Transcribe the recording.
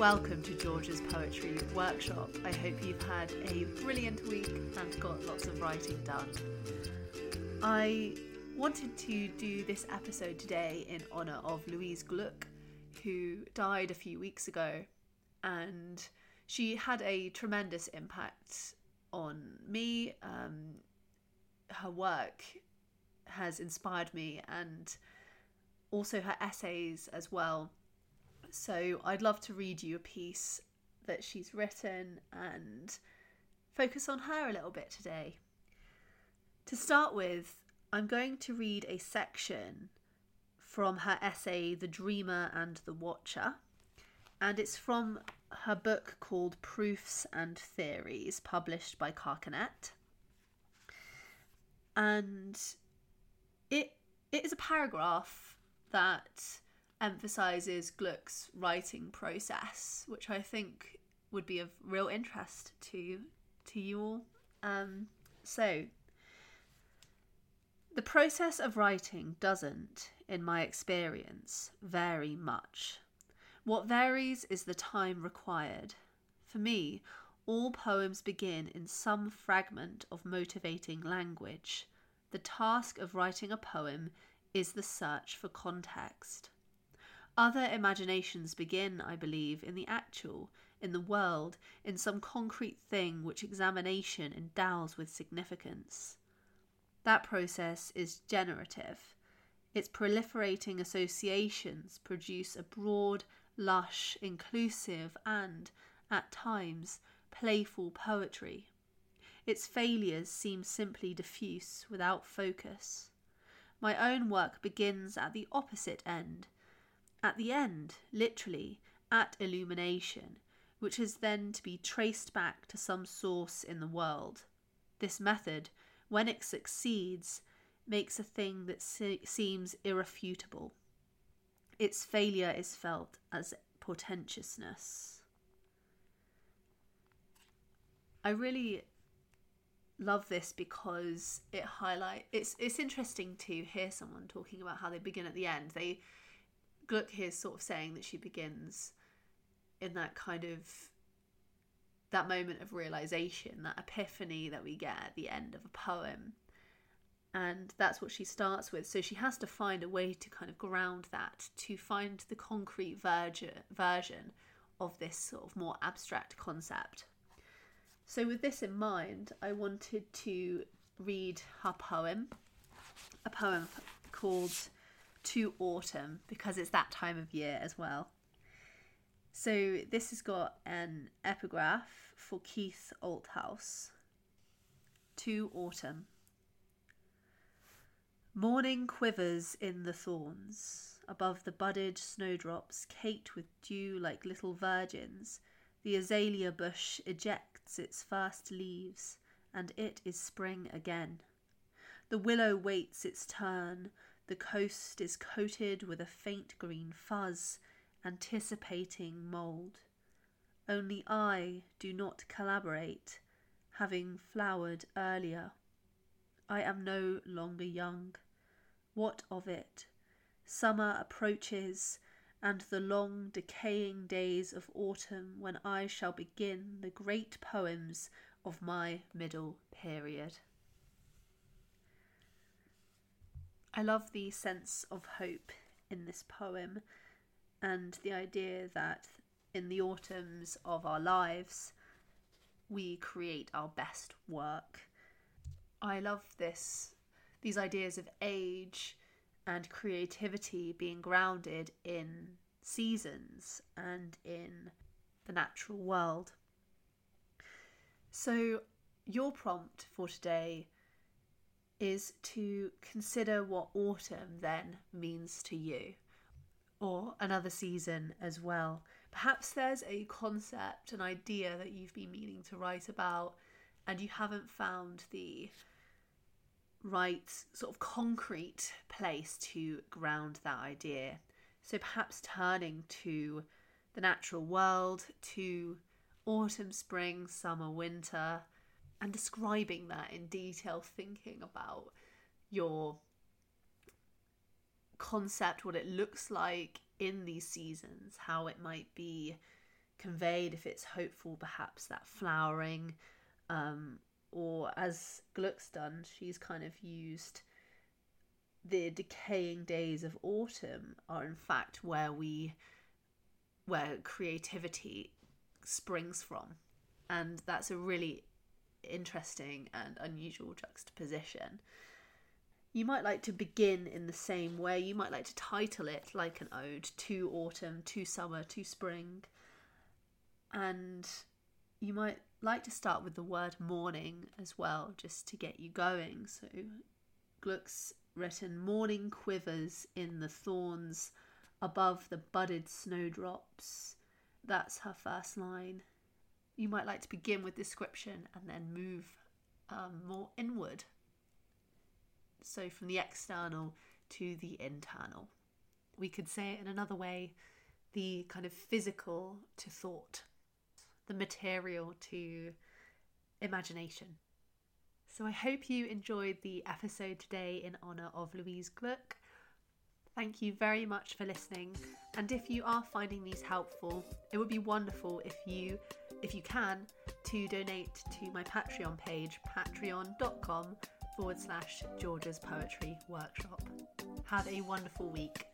welcome to Georgia's Poetry Workshop. I hope you've had a brilliant week and got lots of writing done. I wanted to do this episode today in honour of Louise Glück, who died a few weeks ago, and she had a tremendous impact on me. Um, her work has inspired me, and also her essays as well so I'd love to read you a piece that she's written and focus on her a little bit today. To start with, I'm going to read a section from her essay The Dreamer and the Watcher, and it's from her book called Proofs and Theories, published by Carcanet. And it it is a paragraph that emphasizes Glück's writing process, which I think would be of real interest to to you all. Um, so, the process of writing doesn't, in my experience, vary much. What varies is the time required. For me, all poems begin in some fragment of motivating language. The task of writing a poem is the search for context. Other imaginations begin, I believe, in the actual, in the world, in some concrete thing which examination endows with significance. That process is generative. Its proliferating associations produce a broad, lush, inclusive, and, at times, playful poetry. Its failures seem simply diffuse, without focus. My own work begins at the opposite end at the end, literally, at illumination, which is then to be traced back to some source in the world. This method, when it succeeds, makes a thing that se- seems irrefutable. Its failure is felt as portentousness. I really love this because it highlight it's it's interesting to hear someone talking about how they begin at the end. They Glück here is sort of saying that she begins in that kind of that moment of realization, that epiphany that we get at the end of a poem. And that's what she starts with. So she has to find a way to kind of ground that, to find the concrete verge- version of this sort of more abstract concept. So, with this in mind, I wanted to read her poem, a poem called to autumn because it's that time of year as well. So this has got an epigraph for Keith Althaus. To autumn. Morning quivers in the thorns. Above the budded snowdrops, caked with dew like little virgins, the azalea bush ejects its first leaves, and it is spring again. The willow waits its turn, the coast is coated with a faint green fuzz, anticipating mould. Only I do not collaborate, having flowered earlier. I am no longer young. What of it? Summer approaches, and the long decaying days of autumn when I shall begin the great poems of my middle period. I love the sense of hope in this poem and the idea that in the autumns of our lives we create our best work. I love this these ideas of age and creativity being grounded in seasons and in the natural world. So your prompt for today is to consider what autumn then means to you, or another season as well. Perhaps there's a concept, an idea that you've been meaning to write about, and you haven't found the right sort of concrete place to ground that idea. So perhaps turning to the natural world, to autumn, spring, summer, winter, and describing that in detail, thinking about your concept, what it looks like in these seasons, how it might be conveyed, if it's hopeful, perhaps that flowering, um, or as Glück's done, she's kind of used the decaying days of autumn are in fact where we where creativity springs from. And that's a really interesting and unusual juxtaposition you might like to begin in the same way you might like to title it like an ode to autumn to summer to spring and you might like to start with the word morning as well just to get you going so Glück's written morning quivers in the thorns above the budded snowdrops. That's her first line. You might like to begin with description and then move um, more inward. So from the external to the internal. We could say it in another way the kind of physical to thought, the material to imagination. So I hope you enjoyed the episode today in honour of Louise Glück. Thank you very much for listening. And if you are finding these helpful, it would be wonderful if you, if you can, to donate to my Patreon page, patreon.com forward slash Georgia's Poetry Workshop. Have a wonderful week.